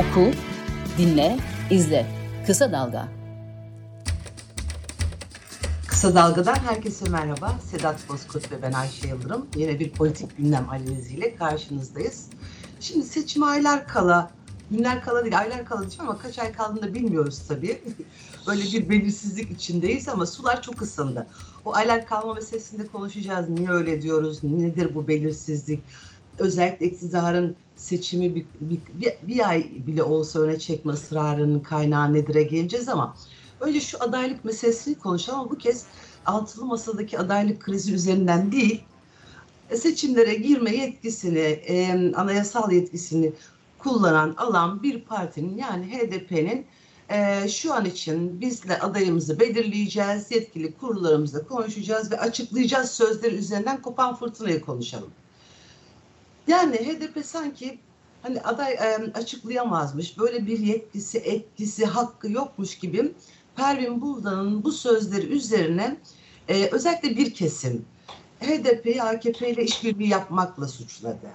Oku, dinle, izle. Kısa Dalga. Kısa Dalga'dan herkese merhaba. Sedat Bozkurt ve ben Ayşe Yıldırım. Yine bir politik gündem analiziyle karşınızdayız. Şimdi seçim aylar kala, günler kala değil aylar kala diyeceğim ama kaç ay kaldığını da bilmiyoruz tabii. Böyle bir belirsizlik içindeyiz ama sular çok ısındı. O aylar kalma meselesinde konuşacağız. Niye öyle diyoruz? Nedir bu belirsizlik? Özellikle iktidarın seçimi bir, bir, bir, bir ay bile olsa öne çekme ısrarının kaynağı nedir'e geleceğiz ama önce şu adaylık meselesini konuşalım ama bu kez altılı masadaki adaylık krizi üzerinden değil e, seçimlere girme yetkisini, e, anayasal yetkisini kullanan alan bir partinin yani HDP'nin e, şu an için bizle adayımızı belirleyeceğiz, yetkili kurullarımızla konuşacağız ve açıklayacağız sözleri üzerinden kopan fırtınayı konuşalım. Yani HDP sanki hani aday e, açıklayamazmış, böyle bir yetkisi, etkisi, hakkı yokmuş gibi Pervin Buldan'ın bu sözleri üzerine e, özellikle bir kesim HDP'yi AKP ile işbirliği yapmakla suçladı.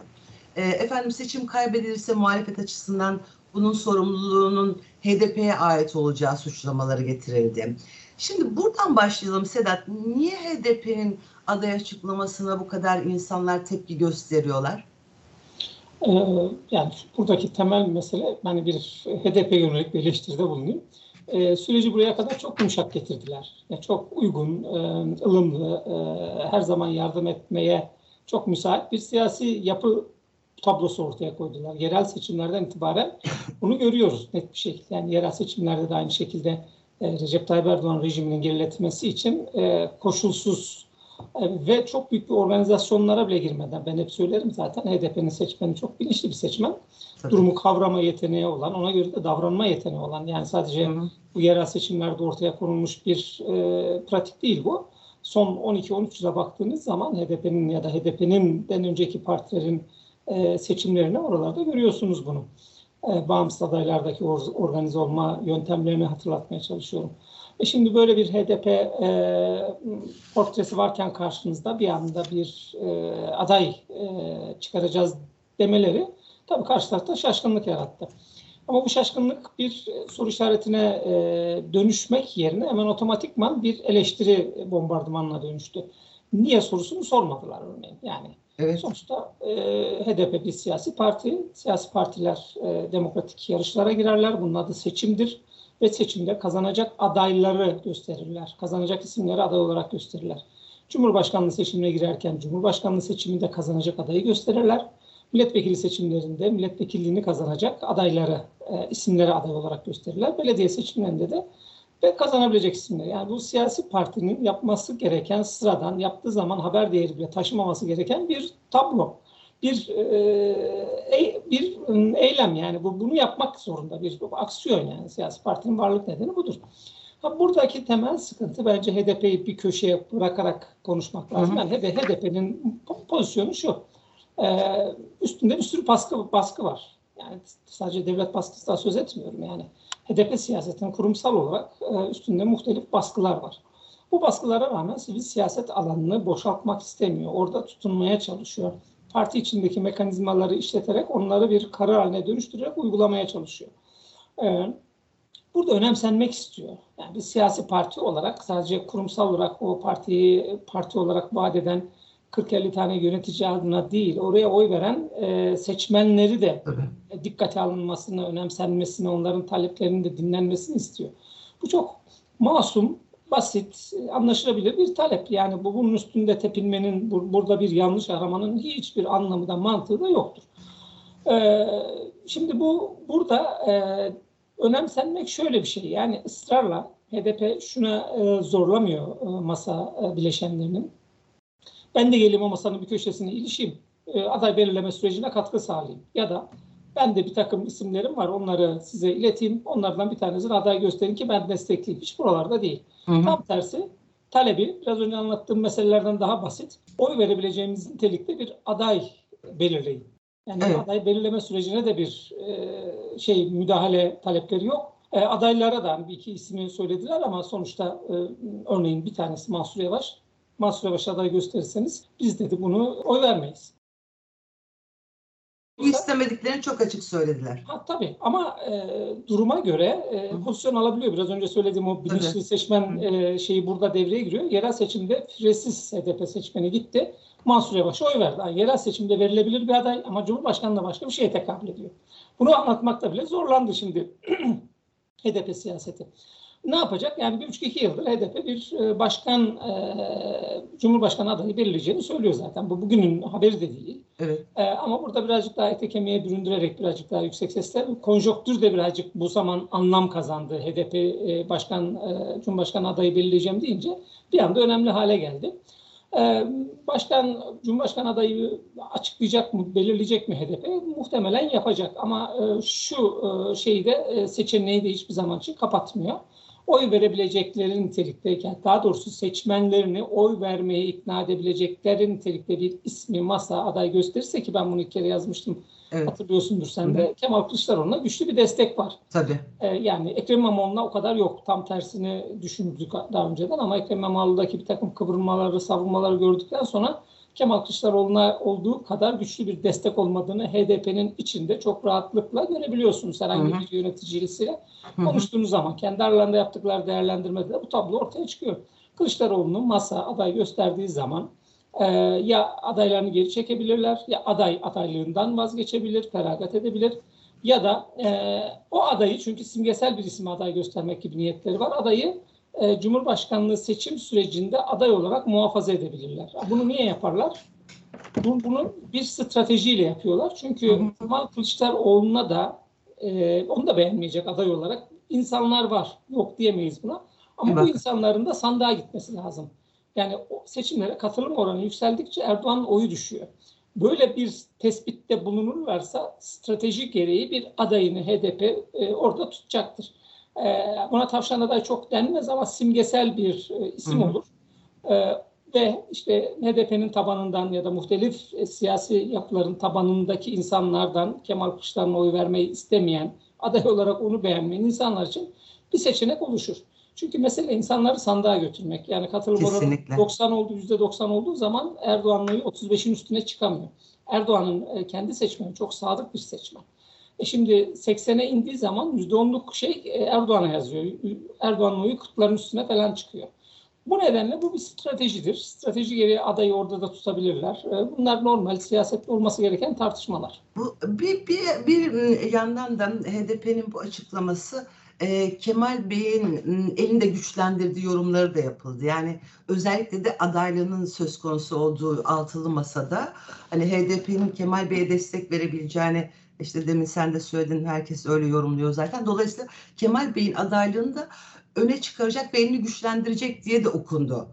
E, efendim seçim kaybedilirse muhalefet açısından bunun sorumluluğunun HDP'ye ait olacağı suçlamaları getirildi. Şimdi buradan başlayalım Sedat. Niye HDP'nin aday açıklamasına bu kadar insanlar tepki gösteriyorlar? Ee, yani buradaki temel mesele yani bir HDP yönelik bir eleştiride bulunayım. Ee, süreci buraya kadar çok yumuşak getirdiler. Yani çok uygun, e, ılımlı, e, her zaman yardım etmeye çok müsait bir siyasi yapı tablosu ortaya koydular. Yerel seçimlerden itibaren bunu görüyoruz net bir şekilde. Yani yerel seçimlerde de aynı şekilde e, Recep Tayyip Erdoğan rejiminin geriletilmesi için koşulsuz ve çok büyük bir organizasyonlara bile girmeden ben hep söylerim zaten HDP'nin seçmeni çok bilinçli bir seçmen. Tabii. Durumu kavrama yeteneği olan, ona göre de davranma yeteneği olan yani sadece Hı-hı. bu yerel seçimlerde ortaya konulmuş bir e, pratik değil bu. Son 12-13 yıla baktığınız zaman HDP'nin ya da HDP'nin den önceki partilerin e, seçimlerini oralarda görüyorsunuz bunu. E, bağımsız adaylardaki or- organize olma yöntemlerini hatırlatmaya çalışıyorum. E şimdi böyle bir HDP e, portresi varken karşınızda bir anda bir e, aday e, çıkaracağız demeleri tabii karşı tarafta şaşkınlık yarattı. Ama bu şaşkınlık bir soru işaretine e, dönüşmek yerine hemen otomatikman bir eleştiri bombardımanına dönüştü. Niye sorusunu sormadılar örneğin. Yani evet. sonuçta e, HDP bir siyasi parti. Siyasi partiler e, demokratik yarışlara girerler. Bunun adı seçimdir ve seçimde kazanacak adayları gösterirler. Kazanacak isimleri aday olarak gösterirler. Cumhurbaşkanlığı seçimine girerken Cumhurbaşkanlığı seçiminde kazanacak adayı gösterirler. Milletvekili seçimlerinde milletvekilliğini kazanacak adayları, e, isimleri aday olarak gösterirler. Belediye seçimlerinde de ve kazanabilecek isimler. Yani bu siyasi partinin yapması gereken sıradan, yaptığı zaman haber değeri bile taşımaması gereken bir tablo bir e, bir eylem yani bu bunu yapmak zorunda bir aksiyon yani siyasi partinin varlık nedeni budur. Ha, buradaki temel sıkıntı bence HDP'yi bir köşeye bırakarak konuşmak lazım. Yani HDP'nin pozisyonu şu. E, üstünde bir sürü baskı baskı var. Yani sadece devlet baskısından söz etmiyorum yani. HDP siyasetinin kurumsal olarak e, üstünde muhtelif baskılar var. Bu baskılara rağmen sivil siyaset alanını boşaltmak istemiyor. Orada tutunmaya çalışıyor parti içindeki mekanizmaları işleterek onları bir karar haline dönüştürerek uygulamaya çalışıyor. Ee, burada önemsenmek istiyor. Yani bir siyasi parti olarak sadece kurumsal olarak o partiyi parti olarak vaat eden 40-50 tane yönetici adına değil, oraya oy veren e, seçmenleri de evet. dikkate alınmasını, önemsenmesini, onların taleplerinin de dinlenmesini istiyor. Bu çok masum, basit, anlaşılabilir bir talep. Yani bu bunun üstünde tepinmenin, bu, burada bir yanlış aramanın hiçbir anlamı da mantığı da yoktur. Ee, şimdi bu burada e, önemsenmek şöyle bir şey. Yani ısrarla HDP şuna e, zorlamıyor e, masa e, bileşenlerinin. Ben de geleyim o masanın bir köşesine ilişeyim. E, aday belirleme sürecine katkı sağlayayım. Ya da ben de bir takım isimlerim var. Onları size ileteyim. Onlardan bir tanesini aday gösterin ki ben destekleyeyim. Hiç buralarda değil. Hı hı. Tam tersi talebi biraz önce anlattığım meselelerden daha basit. Oy verebileceğimiz nitelikte bir aday belirleyin. Yani evet. aday belirleme sürecine de bir e, şey müdahale talepleri yok. E, adaylara da hani bir iki ismi söylediler ama sonuçta e, örneğin bir tanesi Mansur Yavaş. Mansur Yavaş aday gösterirseniz biz dedi bunu oy vermeyiz. Bu istemediklerini çok açık söylediler. Ha, tabii ama e, duruma göre e, pozisyon alabiliyor. Biraz önce söylediğim o bilinçli Tabii. seçmen e, şeyi burada devreye giriyor. Yerel seçimde firesiz HDP seçmeni gitti. Mansur Yavaş'a oy verdi. Yani yerel seçimde verilebilir bir aday ama Cumhurbaşkanı'na başka bir şeye tekabül ediyor. Bunu anlatmakta bile zorlandı şimdi HDP siyaseti. Ne yapacak? Yani bir buçuk iki yıldır HDP bir e, başkan, e, Cumhurbaşkanı adayı belirleyeceğini söylüyor zaten. Bu bugünün haberi de değil. Evet. Ee, ama burada birazcık daha ete kemiğe büründürerek birazcık daha yüksek sesle konjonktür de birazcık bu zaman anlam kazandı. HDP e, başkan e, Cumhurbaşkanı adayı belirleyeceğim deyince bir anda önemli hale geldi. Ee, başkan Cumhurbaşkanı adayı açıklayacak mı, belirleyecek mi HDP? Muhtemelen yapacak ama e, şu e, şeyi de e, seçeneği de hiçbir zaman için kapatmıyor oy verebilecekleri nitelikteyken, daha doğrusu seçmenlerini oy vermeye ikna edebilecekleri nitelikte bir ismi masa aday gösterirse ki ben bunu ilk kere yazmıştım Evet. hatırlıyorsundur sen de Kemal Kılıçdaroğlu'na güçlü bir destek var. Tabii. Ee, yani Ekrem İmamoğlu'na o kadar yok. Tam tersini düşündük daha önceden ama Ekrem İmamoğlu'daki bir takım kıvırmaları, savunmaları gördükten sonra Kemal Kılıçdaroğlu'na olduğu kadar güçlü bir destek olmadığını HDP'nin içinde çok rahatlıkla görebiliyorsunuz herhangi Hı hı. bir yöneticisiyle Hı hı. konuştuğunuz zaman kendi aralarında yaptıkları değerlendirmede de bu tablo ortaya çıkıyor. Kılıçdaroğlu'nun masa aday gösterdiği zaman e, ya adaylarını geri çekebilirler ya aday adaylığından vazgeçebilir, feragat edebilir ya da e, o adayı çünkü simgesel bir isim aday göstermek gibi niyetleri var. Adayı e, Cumhurbaşkanlığı seçim sürecinde aday olarak muhafaza edebilirler. Bunu niye yaparlar? Bu- Bunu bir stratejiyle yapıyorlar. Çünkü. Kemal Kılıçdaroğlu'na da e, onu da beğenmeyecek aday olarak insanlar var. Yok diyemeyiz buna. Ama bu Evet. insanların da sandığa gitmesi lazım. Yani o seçimlere katılım oranı yükseldikçe Erdoğan'ın oyu düşüyor. Böyle bir tespitte bulunurlarsa strateji gereği bir adayını HDP e, orada tutacaktır. E, buna tavşan aday çok denmez ama simgesel bir e, isim olur. E, ve işte HDP'nin tabanından ya da muhtelif e, siyasi yapıların tabanındaki insanlardan Kemal Kılıçdaroğlu'na oy vermeyi istemeyen, aday olarak onu beğenmeyen insanlar için bir seçenek oluşur. Çünkü mesele insanları sandığa götürmek. Yani katılım oranı Kesinlikle. 90 oldu, %90 olduğu zaman Erdoğan'ın oyu 35'in üstüne çıkamıyor. Erdoğan'ın e, kendi seçmeni çok sadık bir seçmen. E şimdi 80'e indiği zaman %10'luk şey e, Erdoğan'a yazıyor. Erdoğan'ın oyu 40'ların üstüne falan çıkıyor. Bu nedenle bu bir stratejidir. Strateji gereği adayı orada da tutabilirler. E, Bunlar normal siyasette olması gereken tartışmalar. Bu bir, bir, bir yandan da HDP'nin bu açıklaması e, Kemal Bey'in ıı, elinde güçlendirdiği yorumları da yapıldı. Yani özellikle de adaylığının söz konusu olduğu altılı masada hani HDP'nin Kemal Bey'e destek verebileceğini işte demin sen de söyledin herkes öyle yorumluyor zaten. Dolayısıyla Kemal Bey'in adaylığını da öne çıkaracak ve elini güçlendirecek diye de okundu.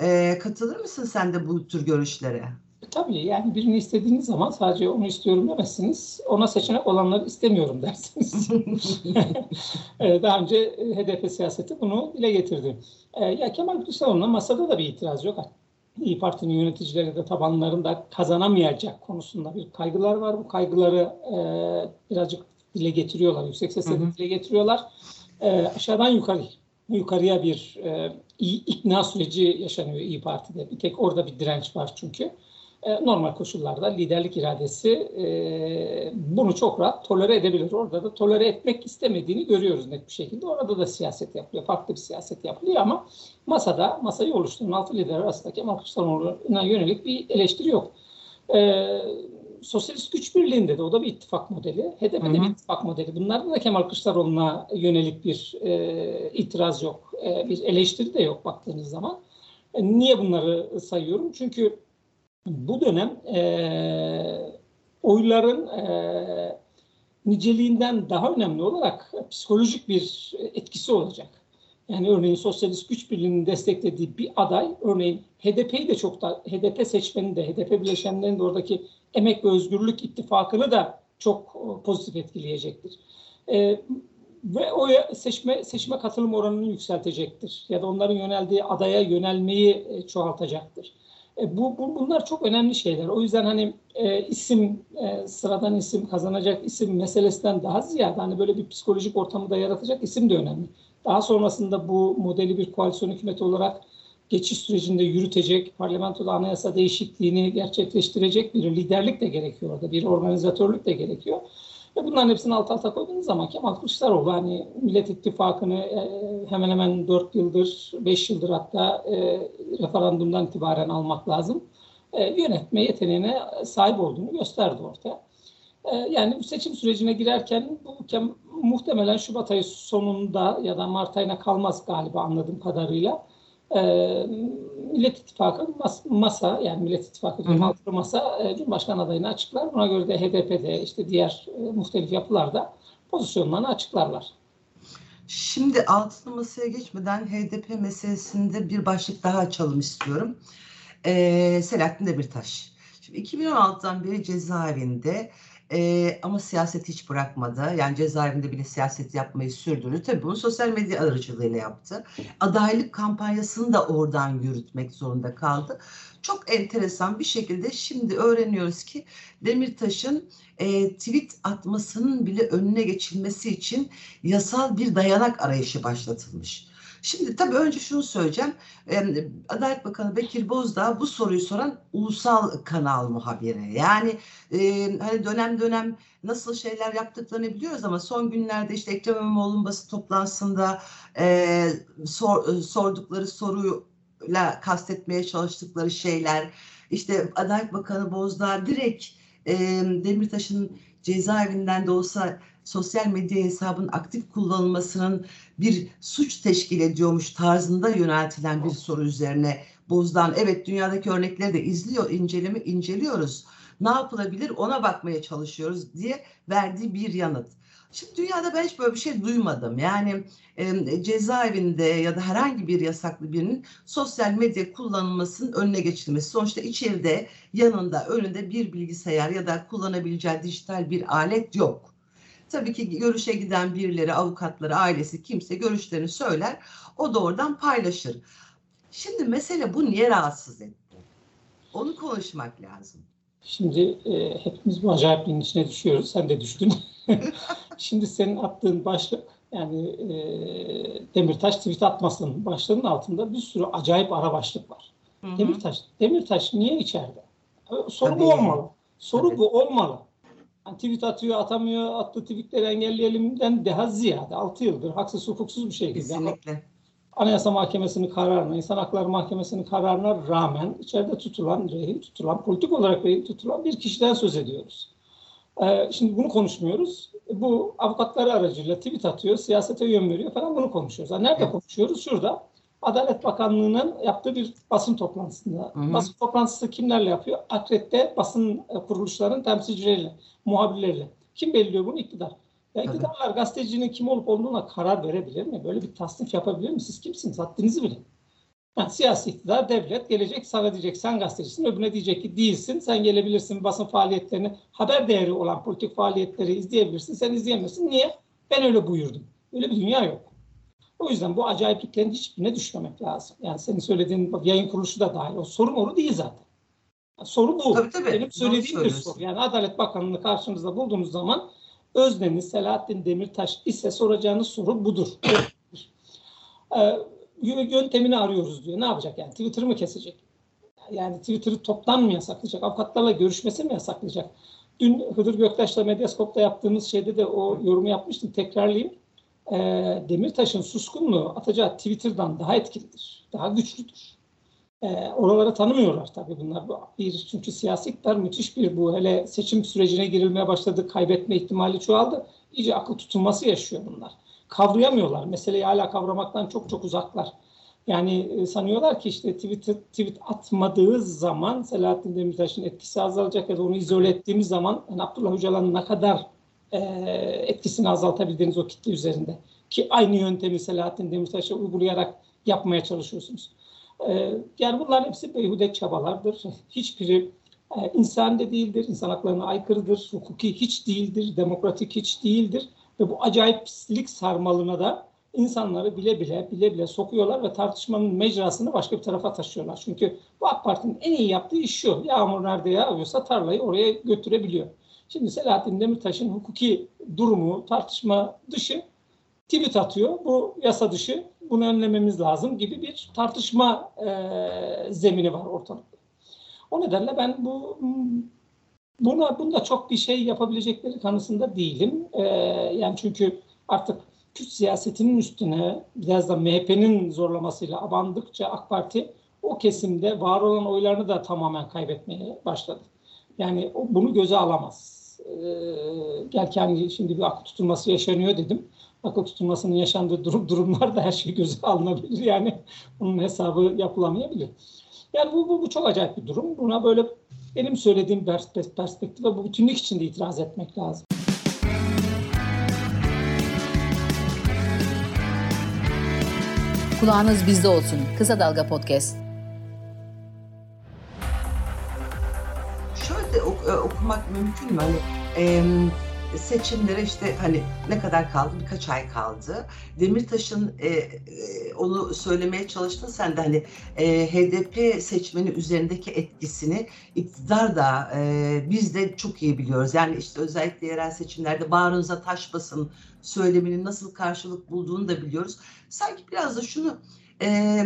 E, katılır mısın sen de bu tür görüşlere? Tabii yani birini istediğiniz zaman sadece onu istiyorum demezsiniz. Ona seçenek olanları istemiyorum dersiniz. E, Daha önce e, HDP siyaseti bunu dile getirdi. E, Ya Kemal Kılıçdaroğlu'na masada da bir itiraz yok. İyi Parti'nin yöneticileri de tabanlarında kazanamayacak konusunda bir kaygılar var. Bu kaygıları e, birazcık dile getiriyorlar. Yüksek sesle dile getiriyorlar. E, aşağıdan yukarı yukarıya bir e, ikna süreci yaşanıyor İyi Parti'de. Bir tek orada bir direnç var çünkü. E, normal koşullarda liderlik iradesi e, bunu çok rahat tolere edebilir. Orada da tolere etmek istemediğini görüyoruz net bir şekilde. Orada da siyaset yapılıyor. Farklı bir siyaset yapılıyor ama masada, masayı oluşturan altı lider arasında Kemal Kılıçdaroğlu'na yönelik bir eleştiri yok. E, Sosyalist Güç Birliği'nde de o da bir ittifak modeli. HDP'de Hı hı. bir ittifak modeli. Bunlarda da Kemal Kılıçdaroğlu'na yönelik bir e, itiraz yok. E, bir eleştiri de yok baktığınız zaman. E, niye bunları sayıyorum? Çünkü bu dönem e, oyların e, niceliğinden daha önemli olarak psikolojik bir etkisi olacak. Yani örneğin Sosyalist Güç Birliği'nin desteklediği bir aday, örneğin HDP'yi de çok da, HDP seçmeni de, HDP bileşenlerinin de oradaki Emek ve Özgürlük ittifakını da çok e, pozitif etkileyecektir. E, ve o seçme seçme katılım oranını yükseltecektir. Ya da onların yöneldiği adaya yönelmeyi e, çoğaltacaktır. E, bu, bu bunlar çok önemli şeyler. O yüzden hani e, isim e, sıradan isim kazanacak isim meselesinden daha ziyade hani böyle bir psikolojik ortamı da yaratacak isim de önemli. Daha sonrasında bu modeli bir koalisyon hükümeti olarak geçiş sürecinde yürütecek, parlamentoda anayasa değişikliğini gerçekleştirecek bir liderlik de gerekiyor orada, bir organizatörlük de gerekiyor. Ve bunların hepsini alt alta koyduğunuz zaman Kemal Kılıçdaroğlu hani Millet İttifakı'nı e, hemen hemen 4 yıldır, 5 yıldır hatta e, referandumdan itibaren almak lazım. E, yönetme yeteneğine sahip olduğunu gösterdi ortaya. Yani seçim sürecine girerken bu muhtemelen Şubat ayı sonunda ya da Mart ayına kalmaz galiba anladığım kadarıyla. E, Millet İttifakı mas, masa yani Millet İttifakı altılı masa e, Cumhurbaşkanı adayını açıklar. Buna göre de HDP'de işte diğer e, muhtelif yapılarda pozisyonlarını açıklarlar. Şimdi altılı masaya geçmeden HDP meselesinde bir başlık daha açalım istiyorum. Ee, Selahattin Demirtaş. Şimdi 2016'dan beri cezaevinde ee, ama siyaset hiç bırakmadı. Yani cezaevinde bile siyaset yapmayı sürdürdü. Tabii bunu sosyal medya aracılığıyla yaptı. Adaylık kampanyasını da oradan yürütmek zorunda kaldı. Çok enteresan bir şekilde şimdi öğreniyoruz ki Demirtaş'ın e, tweet atmasının bile önüne geçilmesi için yasal bir dayanak arayışı başlatılmış. Şimdi tabii önce şunu söyleyeceğim. Adalet Bakanı Bekir Bozdağ bu soruyu soran ulusal kanal muhabiri. Yani e, hani dönem dönem nasıl şeyler yaptıklarını biliyoruz ama son günlerde işte Ekrem İmamoğlu'nun basın toplantısında e, sor, sordukları soruyla kastetmeye çalıştıkları şeyler işte Adalet Bakanı Bozdağ direkt e, Demirtaş'ın cezaevinden de olsa sosyal medya hesabının aktif kullanılmasının bir suç teşkil ediyormuş tarzında yöneltilen bir soru üzerine Bozdan evet dünyadaki örnekleri de izliyor, inceleme inceliyoruz. Ne yapılabilir ona bakmaya çalışıyoruz diye verdiği bir yanıt. Şimdi dünyada ben hiç böyle bir şey duymadım. Yani e, cezaevinde ya da herhangi bir yasaklı birinin sosyal medya kullanılmasının önüne geçilmesi. Sonuçta içeride yanında önünde bir bilgisayar ya da kullanabileceği dijital bir alet yok. Tabii ki görüşe giden birileri, avukatları, ailesi kimse görüşlerini söyler. O da oradan paylaşır. Şimdi mesele bu niye rahatsız etti? Onu konuşmak lazım. Şimdi e, hepimiz bu acayipliğin içine düşüyoruz. Sen de düştün. Şimdi senin attığın başlık yani e, Demirtaş tweet atmasının başlığının altında bir sürü acayip ara başlık var. Hı hı. Demirtaş, Demirtaş niye içeride? Soru Tabii. bu olmalı. Soru Tabii. bu olmalı. Yani tweet atıyor, atamıyor, attığı tweetleri engelleyelimden daha ziyade 6 yıldır haksız hukuksuz bir şekilde Kesinlikle. Anayasa Mahkemesi'nin kararına, İnsan Hakları Mahkemesi'nin kararına rağmen içeride tutulan, rehin tutulan, politik olarak rehin tutulan bir kişiden söz ediyoruz. Ee, şimdi bunu konuşmuyoruz. Bu avukatları aracıyla tweet atıyor, siyasete yön veriyor falan bunu konuşuyoruz. Yani nerede evet. konuşuyoruz? Şurada. Adalet Bakanlığı'nın yaptığı bir basın toplantısında. Hı hı. Basın toplantısı kimlerle yapıyor? Akredite basın e, kuruluşlarının temsilcileriyle, muhabirleriyle. Kim belirliyor bunu? İktidar. Ya iktidarlar gazetecinin kim olup olduğuna karar verebilir mi? Böyle bir tasnif yapabilir mi? Siz kimsiniz? Haddinizi bilin. Yani siyasi iktidar, devlet gelecek sana diyecek sen gazetecisin, öbürüne diyecek ki değilsin, sen gelebilirsin basın faaliyetlerini, haber değeri olan politik faaliyetleri izleyebilirsin, sen izleyemezsin. Niye? Ben öyle buyurdum. Öyle bir dünya yok. O yüzden bu acayipliklerin hiçbirine düşmemek lazım. Yani senin söylediğin yayın kuruluşu da dahil. O sorun oru değil zaten. Yani soru bu. Tabii, tabii. Benim söylediğim bir soru. Yani Adalet Bakanlığı'nı karşımızda bulduğumuz zaman Özdemir, Selahattin Demirtaş ise soracağınız soru budur. ee, yöntemini arıyoruz diyor. Ne yapacak yani? Twitter'ı mı kesecek? Yani Twitter'ı toptan mı yasaklayacak? Avukatlarla görüşmesi mi yasaklayacak? Dün Hıdır Göktaş'la Medyascope'da yaptığımız şeyde de o yorumu yapmıştım. Tekrarlayayım. E, Demirtaş'ın suskunluğu atacağı Twitter'dan daha etkilidir. Daha güçlüdür. E, oraları tanımıyorlar tabii bunlar. Bir, çünkü siyasi iktidar müthiş bir bu. Hele seçim sürecine girilmeye başladı. Kaybetme ihtimali çoğaldı. İyice akıl tutulması yaşıyor bunlar kavrayamıyorlar. Meseleyi hala kavramaktan çok çok uzaklar. Yani e, sanıyorlar ki işte tweet, tweet atmadığı zaman Selahattin Demirtaş'ın etkisi azalacak ya da onu izole ettiğimiz zaman yani Abdullah Öcalan'ın ne kadar e, etkisini azaltabildiğiniz o kitle üzerinde. Ki aynı yöntemi Selahattin Demirtaş'a uygulayarak yapmaya çalışıyorsunuz. E, yani bunların hepsi beyhude çabalardır. Hiçbiri e, insan da değildir, insan haklarına aykırıdır, hukuki hiç değildir, demokratik hiç değildir. Ve bu acayip pislik sarmalına da insanları bile bile bile bile sokuyorlar ve tartışmanın mecrasını başka bir tarafa taşıyorlar. Çünkü bu AK Parti'nin en iyi yaptığı iş şu. Yağmur nerede yağıyorsa tarlayı oraya götürebiliyor. Şimdi Selahattin Demirtaş'ın hukuki durumu tartışma dışı tweet atıyor. Bu yasa dışı bunu önlememiz lazım gibi bir tartışma e, zemini var ortalıkta. O nedenle ben bu buna bunda çok bir şey yapabilecekleri kanısında değilim. E, yani çünkü artık Kürt siyasetinin üstüne biraz da MHP'nin zorlamasıyla abandıkça AK Parti o kesimde var olan oylarını da tamamen kaybetmeye başladı. Yani bunu göze alamaz. Ee, gel kendi şimdi bir akıl tutulması yaşanıyor dedim. Akıl tutulmasının yaşandığı durum durumlarda her şey göze alınabilir. Yani bunun hesabı yapılamayabilir. Yani bu, bu, bu çok acayip bir durum. Buna böyle benim söylediğim perspektife bu bütünlük içinde itiraz etmek lazım. Kulağınız bizde olsun. Kısa Dalga Podcast. Okumak mümkün mü? Hani e, seçimlere işte hani ne kadar kaldı? Birkaç ay kaldı. Demirtaş'ın e, e, onu söylemeye çalıştın sen de hani e, HDP seçmeni üzerindeki etkisini iktidar da e, biz de çok iyi biliyoruz. Yani işte özellikle yerel seçimlerde bağrınıza taş basın söyleminin nasıl karşılık bulduğunu da biliyoruz. Sanki biraz da şunu e,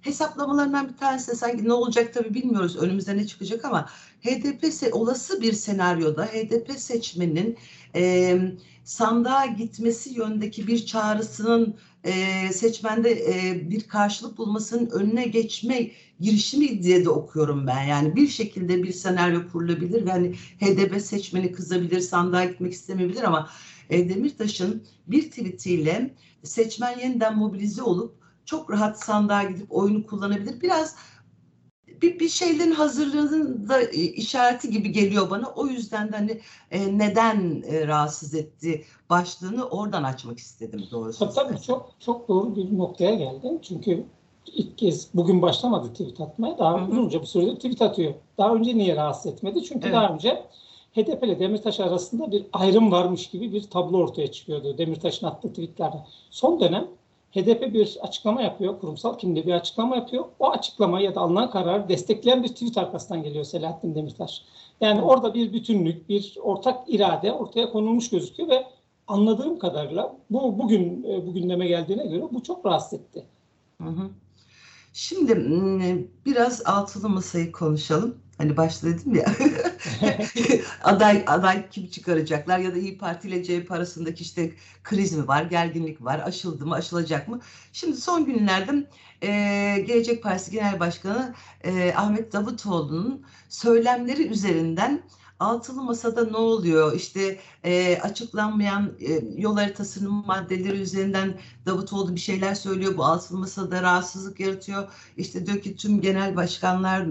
hesaplamalarından bir tanesi de sanki ne olacak tabii bilmiyoruz önümüzde ne çıkacak ama HDP olası bir senaryoda HDP seçmenin e, sandığa gitmesi yönündeki bir çağrısının e, seçmende e, bir karşılık bulmasının önüne geçme girişimi diye de okuyorum ben. Yani bir şekilde bir senaryo kurulabilir ve hani HDP seçmeni kızabilir, sandığa gitmek istemeyebilir ama e, Demirtaş'ın bir tweetiyle seçmen yeniden mobilize olup çok rahat sandığa gidip oyunu kullanabilir. Biraz bir, bir şeylerin hazırlığının da e, işareti gibi geliyor bana. O yüzden de hani e, neden e, rahatsız etti başlığını oradan açmak istedim doğrusu. Tabii, çok çok doğru bir noktaya geldin. Çünkü ilk kez bugün başlamadı tweet atmaya. Daha Hı-hı. uzunca bir süredir tweet atıyor. Daha önce niye rahatsız etmedi? Çünkü evet. daha önce HDP ile Demirtaş arasında bir ayrım varmış gibi bir tablo ortaya çıkıyordu Demirtaş'ın attığı tweetlerde. Son dönem HDP bir açıklama yapıyor, kurumsal kimliği bir açıklama yapıyor. O açıklamayı ya da alınan kararı destekleyen bir tweet arkasından geliyor Selahattin Demirtaş. Yani orada bir bütünlük, bir ortak irade ortaya konulmuş gözüküyor ve anladığım kadarıyla bu bugün e, bu gündeme geldiğine göre bu çok rahatsız etti. Hı hı. Şimdi biraz altılı masayı konuşalım. Hani başta dedim ya aday aday kim çıkaracaklar ya da İyi Parti ile CHP arasındaki işte kriz mi var, gerginlik var, aşıldı mı, aşılacak mı? Şimdi son günlerde e, Gelecek Partisi Genel Başkanı e, Ahmet Davutoğlu'nun söylemleri üzerinden altılı masada ne oluyor? İşte e, açıklanmayan e, yol haritasının maddeleri üzerinden Davutoğlu bir şeyler söylüyor. Bu altılı masada rahatsızlık yaratıyor. İşte diyor ki tüm genel başkanlar,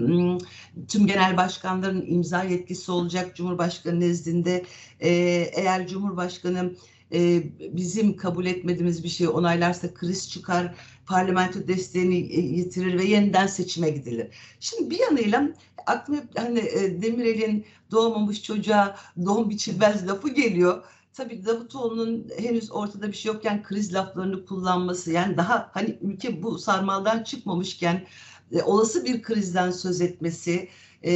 tüm genel başkanların imza yetkisi olacak Cumhurbaşkanı nezdinde. E, eğer Cumhurbaşkanı e, bizim kabul etmediğimiz bir şeyi onaylarsa kriz çıkar, parlamento desteğini e, yitirir ve yeniden seçime gidilir. Şimdi bir yanıyla aklıma hani e, Demirel'in doğmamış çocuğa doğum biçilmez lafı geliyor. Tabii Davutoğlu'nun henüz ortada bir şey yokken kriz laflarını kullanması yani daha hani ülke bu sarmaldan çıkmamışken e, olası bir krizden söz etmesi e,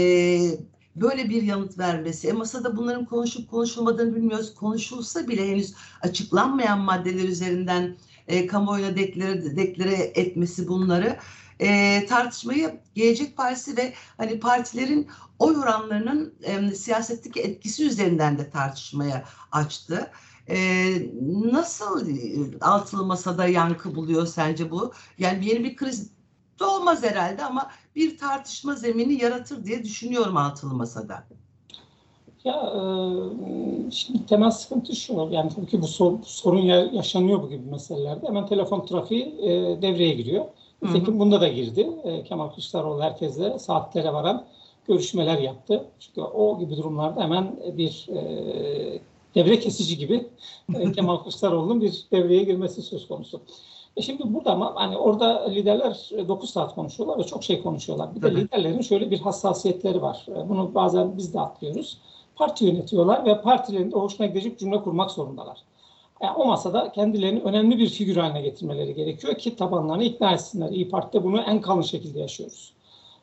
böyle bir yanıt vermesi. E masada bunların konuşup konuşulmadığını bilmiyoruz. Konuşulsa bile henüz açıklanmayan maddeler üzerinden e, kamuoyuna deklare, deklare etmesi bunları e, tartışmayı Gelecek Partisi ve hani partilerin oy oranlarının e, siyasetteki etkisi üzerinden de tartışmaya açtı. E, nasıl altılı masada yankı buluyor sence bu? Yani yeni bir kriz doğmaz herhalde ama bir tartışma zemini yaratır diye düşünüyorum altılı masada. Ya e, şimdi temel sıkıntı şu, yani tabii ki bu sorun yaşanıyor bu gibi meselelerde. Hemen telefon trafiği e, devreye giriyor. Nitekim bunda da girdi. E, Kemal Kılıçdaroğlu herkesle saatlere varan görüşmeler yaptı. Çünkü o gibi durumlarda hemen bir e, devre kesici gibi e, Kemal Kılıçdaroğlu'nun bir devreye girmesi söz konusu. E şimdi burada ama hani orada liderler 9 saat konuşuyorlar ve çok şey konuşuyorlar. Bir de liderlerin şöyle bir hassasiyetleri var. E, bunu bazen biz de atlıyoruz. Parti yönetiyorlar ve partilerin de hoşuna gidecek cümle kurmak zorundalar. Yani o masada kendilerini önemli bir figür haline getirmeleri gerekiyor ki tabanlarını ikna etsinler. İyi Parti'de bunu en kalın şekilde yaşıyoruz.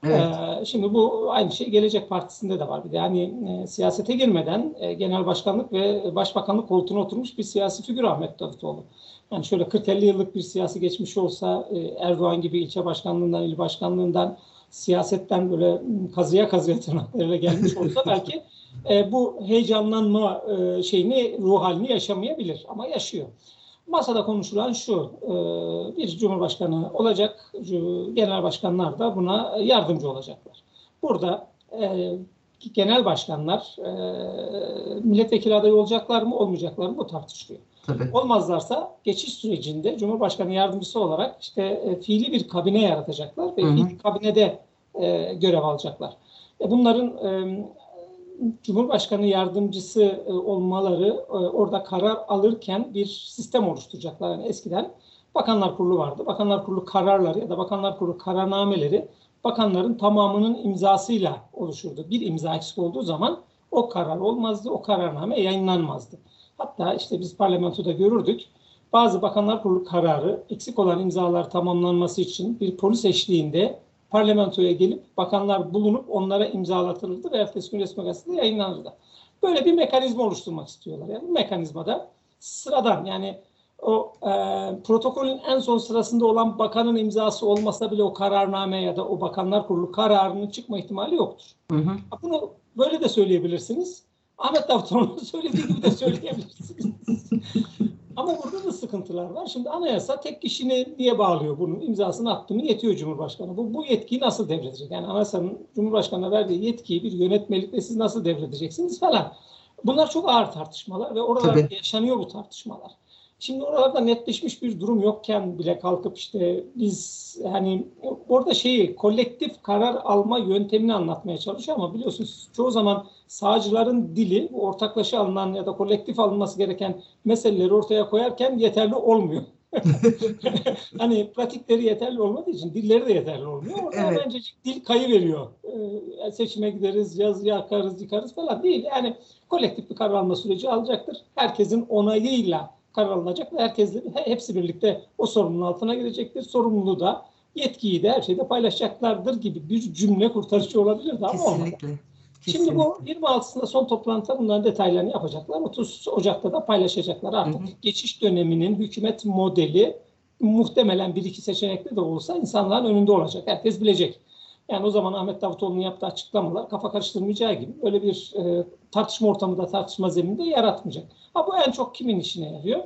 Evet. Ee, şimdi bu aynı şey Gelecek Partisi'nde de var. Bir de yani e, siyasete girmeden e, genel başkanlık ve başbakanlık koltuğuna oturmuş bir siyasi figür Ahmet Davutoğlu. Yani şöyle 40-50 yıllık bir siyasi geçmiş olsa e, Erdoğan gibi ilçe başkanlığından, il başkanlığından, siyasetten böyle kazıya kazıya tırnaklarıyla gelmiş olsa belki e, bu heyecanlanma e, şeyini, ruh halini yaşamayabilir ama yaşıyor. Masada konuşulan şu, e, bir cumhurbaşkanı olacak, cu- genel başkanlar da buna yardımcı olacaklar. Burada e, genel başkanlar e, milletvekili adayı olacaklar mı, olmayacaklar mı bu tartışılıyor. Tabii. Olmazlarsa geçiş sürecinde Cumhurbaşkanı yardımcısı olarak işte e, fiili bir kabine yaratacaklar ve Hı hı. fiili kabinede e, görev alacaklar. E, bunların e, Cumhurbaşkanı yardımcısı e, olmaları e, orada karar alırken bir sistem oluşturacaklar. Yani eskiden Bakanlar Kurulu vardı. Bakanlar Kurulu kararları ya da Bakanlar Kurulu kararnameleri bakanların tamamının imzasıyla oluşurdu. Bir imza eksik olduğu zaman o karar olmazdı, o kararname yayınlanmazdı. Hatta işte biz parlamentoda görürdük. Bazı Bakanlar Kurulu kararı eksik olan imzalar tamamlanması için bir polis eşliğinde parlamentoya gelip bakanlar bulunup onlara imzalatılırdı ve ertesi gün resmi gazetede yayınlanırdı. Böyle bir mekanizma oluşturmak istiyorlar. Yani bu mekanizmada sıradan yani o e, protokolün en son sırasında olan bakanın imzası olmasa bile o kararname ya da o bakanlar kurulu kararının çıkma ihtimali yoktur. Hı hı. Bunu böyle de söyleyebilirsiniz. Ahmet Davutoğlu'nun söylediği gibi de söyleyebilirsiniz. Ama burada da sıkıntılar var. Şimdi anayasa tek kişini niye bağlıyor bunun? imzasını attı mı yetiyor Cumhurbaşkanı. Bu, bu yetkiyi nasıl devredecek? Yani anayasanın Cumhurbaşkanı'na verdiği yetkiyi bir yönetmelikle siz nasıl devredeceksiniz falan. Bunlar çok ağır tartışmalar ve oralarda Tabii. yaşanıyor bu tartışmalar. Şimdi oralarda netleşmiş bir durum yokken bile kalkıp işte biz hani orada şeyi kolektif karar alma yöntemini anlatmaya çalışıyor ama biliyorsunuz çoğu zaman sağcıların dili bu ortaklaşa alınan ya da kolektif alınması gereken meseleleri ortaya koyarken yeterli olmuyor. hani pratikleri yeterli olmadığı için dilleri de yeterli olmuyor. Orada Evet. bence dil kayı veriyor. Ee, seçime gideriz, yaz yakarız, yıkarız falan değil. Yani kolektif bir karar alma süreci alacaktır. Herkesin onayıyla karar alınacak ve herkes he- hepsi birlikte o sorumluluğun altına girecektir. Sorumluluğu da yetkiyi de her şeyde paylaşacaklardır gibi bir cümle kurtarıcı olabilirdi ama olmadı. Kesinlikle. Şimdi bu Kesinlikle. 26'sında son toplantıda bunların detaylarını yapacaklar. 30 Ocak'ta da paylaşacaklar. Artık Hı hı. geçiş döneminin hükümet modeli muhtemelen bir iki seçenekli de olsa insanların önünde olacak. Herkes bilecek. Yani o zaman Ahmet Davutoğlu'nun yaptığı açıklamalar kafa karıştırmayacağı gibi öyle bir e, tartışma ortamı da tartışma zemininde yaratmayacak. Ha bu en çok kimin işine yarıyor?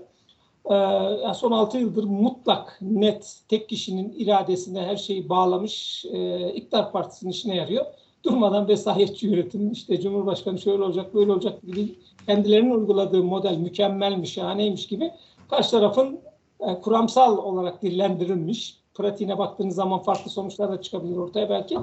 Yani son 6 yıldır mutlak, net, tek kişinin iradesine her şeyi bağlamış e, İktidar Partisi'nin işine yarıyor. Durmadan vesayetçi yönetim, işte Cumhurbaşkanı şöyle olacak, böyle olacak gibi kendilerinin uyguladığı model mükemmelmiş, şahaneymiş gibi karşı tarafın e, kuramsal olarak dillendirilmiş, pratiğine baktığınız zaman farklı sonuçlar da çıkabilir ortaya belki.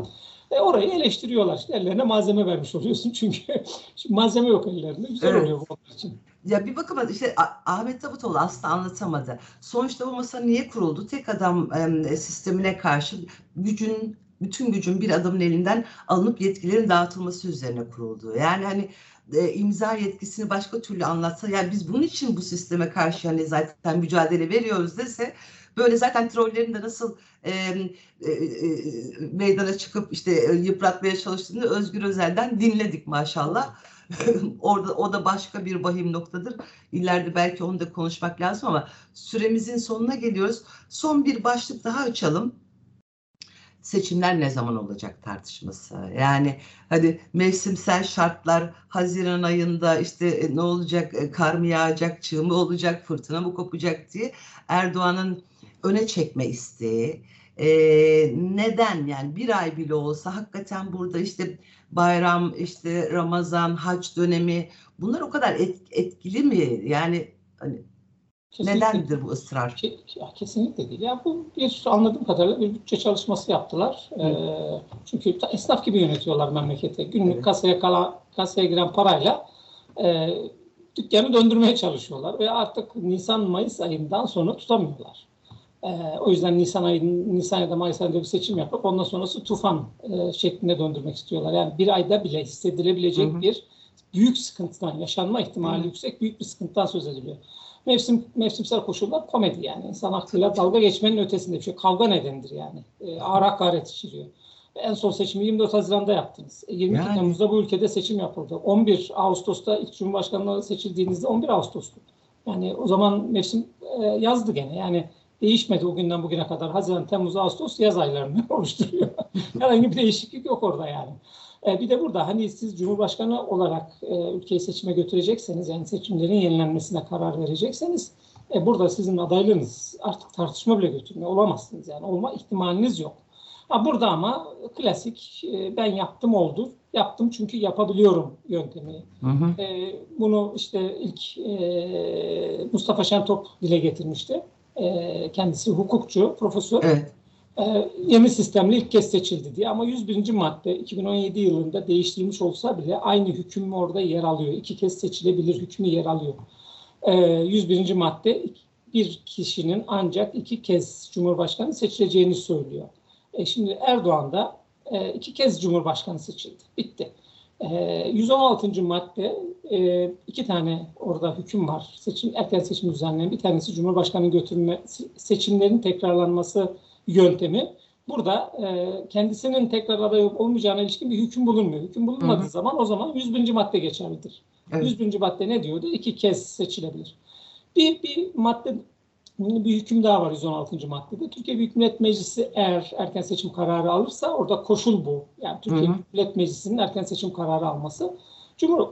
E, orayı eleştiriyorlar. İşte ellerine malzeme vermiş oluyorsun çünkü malzeme yok ellerinde. Güzel Evet. oluyor bu onlar için. Ya bir bakıma işte Ahmet Davutoğlu aslında anlatamadı. Sonuçta bu masa niye kuruldu? Tek adam em, sistemine karşı gücün bütün gücün bir adamın elinden alınıp yetkilerin dağıtılması üzerine kuruldu. Yani hani e, imza yetkisini başka türlü anlatsa yani biz bunun için bu sisteme karşı hani zaten mücadele veriyoruz dese böyle zaten trollerin de nasıl e, e, meydana çıkıp işte yıpratmaya çalıştığını Özgür Özel'den dinledik maşallah. Orada o da başka bir vahim noktadır. İleride belki onu da konuşmak lazım ama süremizin sonuna geliyoruz. Son bir başlık daha açalım. Seçimler ne zaman olacak tartışması. Yani hadi mevsimsel şartlar Haziran ayında işte e, ne olacak e, kar mı yağacak, çığ mı olacak, fırtına mı kopacak diye Erdoğan'ın öne çekme isteği. E, neden yani bir ay bile olsa hakikaten burada işte bayram, işte Ramazan, hac dönemi bunlar o kadar et- etkili mi? Yani hani Kesinlikle. nedendir bu ısrar? Ke- ya kesinlikle değil. Ya bu bir anladığım kadarıyla bir bütçe çalışması yaptılar. Ee, çünkü esnaf gibi yönetiyorlar memleketi. Günlük Evet. kasaya kala, kasaya giren parayla e, dükkanı döndürmeye çalışıyorlar ve artık Nisan Mayıs ayından sonra tutamıyorlar. Ee, o yüzden Nisan ayının Nisan ya da Mayıs ayında bir seçim yapıp ondan sonrası tufan e, şeklinde döndürmek istiyorlar. Yani bir ayda bile hissedilebilecek Hı hı. bir büyük sıkıntıdan, yaşanma ihtimali Hı yüksek büyük bir sıkıntıdan söz ediliyor. Mevsim mevsimsel koşullar komedi yani insan aklıyla dalga geçmenin ötesinde bir şey. Kavga nedenidir yani. E, ağır hakaret içeriyor. En son seçimi 24 Haziran'da yaptınız. 22 yani. Temmuz'da bu ülkede seçim yapıldı. 11 Ağustos'ta ilk Cumhurbaşkanlığı seçildiğinizde 11 Ağustos'tu. Yani o zaman mevsim e, yazdı gene. Yani değişmedi o günden bugüne kadar. Haziran, Temmuz, Ağustos yaz aylarını oluşturuyor. Herhangi bir değişiklik yok orada yani. E, bir de burada hani siz Cumhurbaşkanı olarak e, ülkeyi seçime götürecekseniz yani seçimlerin yenilenmesine karar verecekseniz e, burada sizin adaylığınız artık tartışma bile götürmüyor. Olamazsınız yani. Olma ihtimaliniz yok. Ha, burada ama klasik e, ben yaptım oldu. Yaptım çünkü yapabiliyorum yöntemi. Hı hı. E, bunu işte ilk e, Mustafa Şentop dile getirmişti. E, kendisi hukukçu, profesör. Evet. E, yeni sistemle ilk kez seçildi diye. Ama 101. madde 2017 yılında değiştirilmiş olsa bile aynı hüküm orada yer alıyor. İki kez seçilebilir hükmü yer alıyor. E, 101. madde bir kişinin ancak iki kez Cumhurbaşkanı seçileceğini söylüyor. E, şimdi Erdoğan da e, iki kez Cumhurbaşkanı seçildi. Bitti. E, 116. madde e, iki tane orada hüküm var. Seçim erken seçim düzenleyen bir tanesi Cumhurbaşkanı götürme seçimlerin tekrarlanması yöntemi. Burada e, kendisinin tekrar aday olmayacağına ilişkin bir hüküm bulunmuyor. Hüküm bulunmadığı hı hı. zaman o zaman 101. madde geçerlidir. Evet. 101. madde ne diyordu? İki kez seçilebilir. Bir, bir madde bir hüküm daha var 116. maddede. Türkiye Büyük Millet Meclisi eğer erken seçim kararı alırsa orada koşul bu. Yani Türkiye hı hı. Büyük Millet Meclisi'nin erken seçim kararı alması. Cumhur,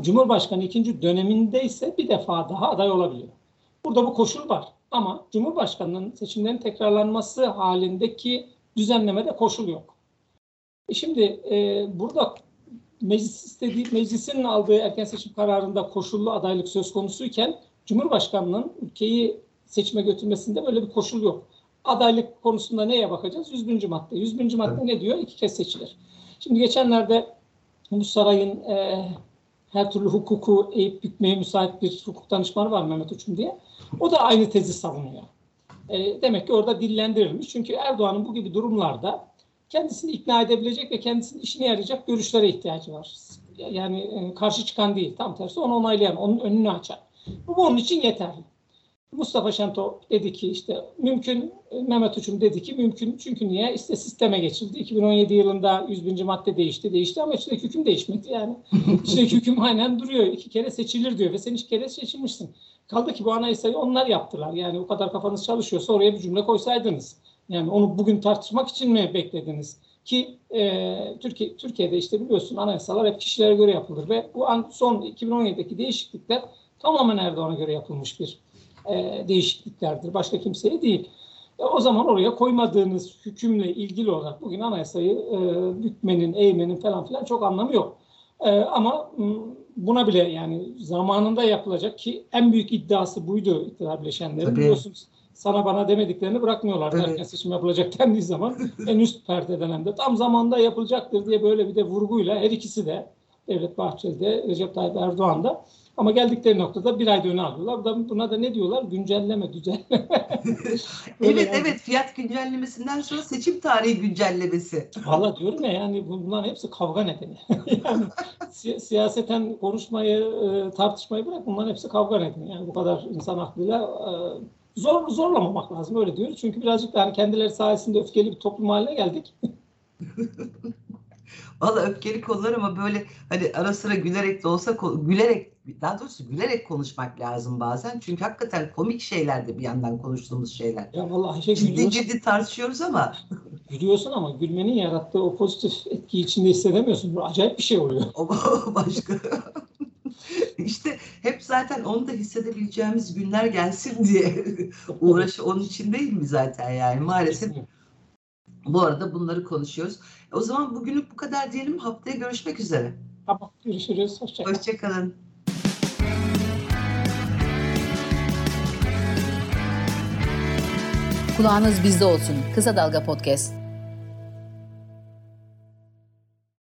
Cumhurbaşkanı ikinci döneminde ise bir defa daha aday olabiliyor. Burada bu koşul var. Ama Cumhurbaşkanı'nın seçimlerin tekrarlanması halindeki düzenlemede koşul yok. E şimdi e, burada meclis istediği, meclisin aldığı erken seçim kararında koşullu adaylık söz konusuyken Cumhurbaşkanı'nın ülkeyi seçime götürmesinde böyle bir koşul yok. Adaylık konusunda neye bakacağız? 101. madde. 101. madde evet. ne diyor? İki kez seçilir. Şimdi geçenlerde bu sarayın e, her türlü hukuku eğip bükmeye müsait bir hukuk danışmanı var Mehmet Uçum diye. O da aynı tezi savunuyor. E, demek ki orada dillendirilmiş. Çünkü Erdoğan'ın bu gibi durumlarda kendisini ikna edebilecek ve kendisinin işine yarayacak görüşlere ihtiyacı var. Yani e, karşı çıkan değil, tam tersi onu onaylayan, onun önünü açan. Bu onun için yeterli. Mustafa Şento dedi ki işte mümkün, Mehmet Uçum dedi ki mümkün çünkü niye? İşte sisteme geçildi. 2017 yılında 100. madde değişti, değişti ama içindeki hüküm değişmedi yani. içindeki hüküm aynen duruyor. İki kere seçilir diyor ve sen iki kere seçilmişsin. Kaldı ki bu anayasayı onlar yaptılar. Yani o kadar kafanız çalışıyorsa oraya bir cümle koysaydınız. Yani onu bugün tartışmak için mi beklediniz? Ki e, Türkiye Türkiye'de işte biliyorsun anayasalar hep kişilere göre yapılır ve bu an, son 2017'deki değişiklikler tamamen Erdoğan'a göre yapılmış bir e, değişikliklerdir. Başka kimseye değil. E, o zaman oraya koymadığınız hükümle ilgili olarak bugün anayasayı e, bükmenin, eğmenin falan filan çok anlamı yok. E, ama buna bile yani zamanında yapılacak ki en büyük iddiası buydu iktidar bileşenlerin. Tabii. Biliyorsunuz sana bana demediklerini bırakmıyorlar. Evet. Erken seçim yapılacak dendiği zaman en üst perdeden hem de tam zamanda yapılacaktır diye böyle bir de vurguyla her ikisi de Devlet Bahçeli de Recep Tayyip Erdoğan da ama geldikleri noktada bir ay öne alıyorlar. Buna da ne diyorlar? Güncelleme, düzenleme. evet yani. evet fiyat güncellemesinden sonra seçim tarihi güncellemesi. Valla diyorum ya yani bunların hepsi kavga nedeni. yani si- siyaseten konuşmayı, e, tartışmayı bırak bunların hepsi kavga nedeni. Yani bu kadar insan aklıyla e, zor zorlamamak lazım öyle diyoruz. Çünkü birazcık yani kendileri sayesinde öfkeli bir toplum haline geldik. Valla öfkeli konular ama böyle hani ara sıra gülerek de olsa gülerek daha doğrusu gülerek konuşmak lazım bazen. Çünkü hakikaten komik şeyler de bir yandan konuştuğumuz şeyler. Ya vallahi Ayşe ciddi ciddi tartışıyoruz ama. Gülüyorsun ama gülmenin yarattığı o pozitif etkiyi içinde hissedemiyorsun. Bu acayip bir şey oluyor. O başka. İşte hep zaten onu da hissedebileceğimiz günler gelsin diye uğraşı onun için değil mi zaten yani maalesef. Bu arada bunları konuşuyoruz. O zaman bugünlük bu kadar diyelim. Haftaya görüşmek üzere. Tamam, görüşürüz. Hoşçakalın. Hoşçakalın. Kulağınız bizde olsun. Kısa Dalga Podcast.